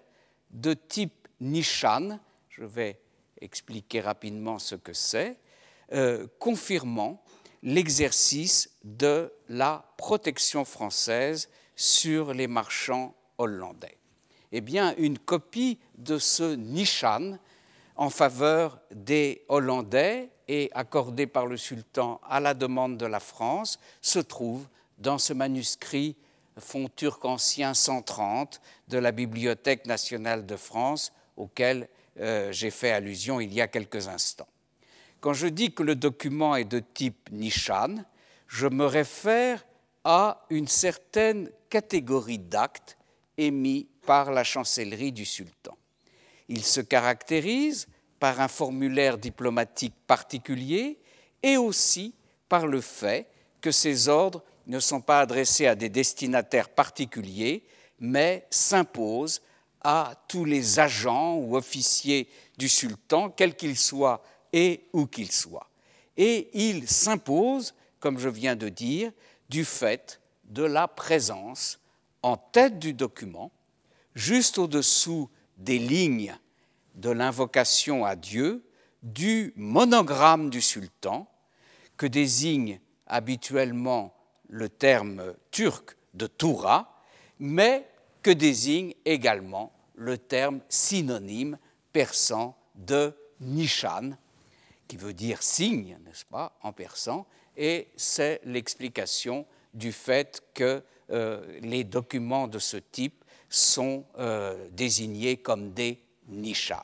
de type Nishan, je vais expliquer rapidement ce que c'est, euh, confirmant l'exercice de la protection française sur les marchands hollandais. Eh bien, une copie de ce Nishan en faveur des Hollandais et accordé par le sultan à la demande de la France se trouve dans ce manuscrit fond turc ancien 130 de la Bibliothèque nationale de France auquel euh, j'ai fait allusion il y a quelques instants. Quand je dis que le document est de type Nishan, je me réfère à une certaine catégorie d'actes émis par la chancellerie du sultan. Il se caractérise par un formulaire diplomatique particulier et aussi par le fait que ces ordres ne sont pas adressés à des destinataires particuliers, mais s'imposent à tous les agents ou officiers du sultan, quels qu'ils soient et où qu'ils soient. Et ils s'imposent, comme je viens de dire, du fait de la présence en tête du document, juste au-dessous des lignes de l'invocation à Dieu, du monogramme du sultan, que désigne habituellement le terme turc de Toura, mais que désigne également le terme synonyme persan de Nishan, qui veut dire signe, n'est-ce pas, en persan, et c'est l'explication du fait que euh, les documents de ce type sont euh, désignés comme des Nishan.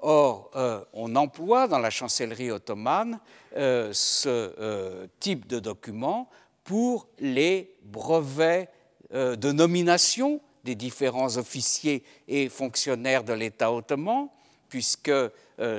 Or, euh, on emploie dans la chancellerie ottomane ce type de document pour les brevets de nomination des différents officiers et fonctionnaires de l'État ottoman, puisque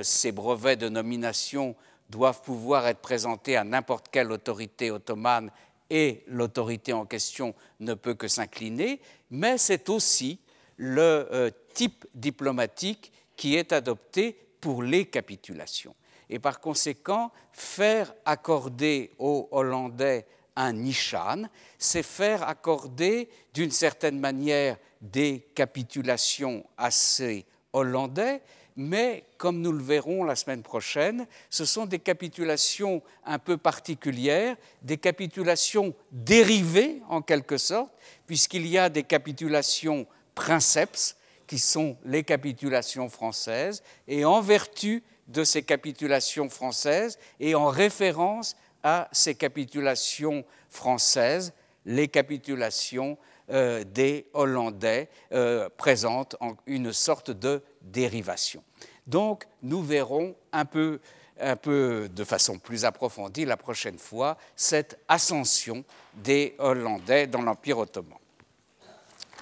ces brevets de nomination doivent pouvoir être présentés à n'importe quelle autorité ottomane et l'autorité en question ne peut que s'incliner, mais c'est aussi le euh, type diplomatique qui est adopté pour les capitulations. Et par conséquent, faire accorder aux Hollandais un nishan, c'est faire accorder d'une certaine manière des capitulations à ces Hollandais, mais comme nous le verrons la semaine prochaine, ce sont des capitulations un peu particulières, des capitulations dérivées en quelque sorte, puisqu'il y a des capitulations princeps qui sont les capitulations françaises, et en vertu de ces capitulations françaises et en référence à ces capitulations françaises, les capitulations euh, des Hollandais euh, présentent en une sorte de dérivation. Donc nous verrons un peu, un peu de façon plus approfondie la prochaine fois cette ascension des Hollandais dans l'Empire ottoman.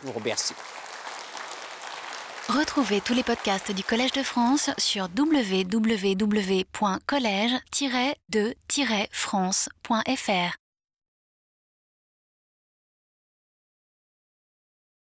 Je vous remercie. Retrouvez tous les podcasts du Collège de France sur www.collège-de-france.fr.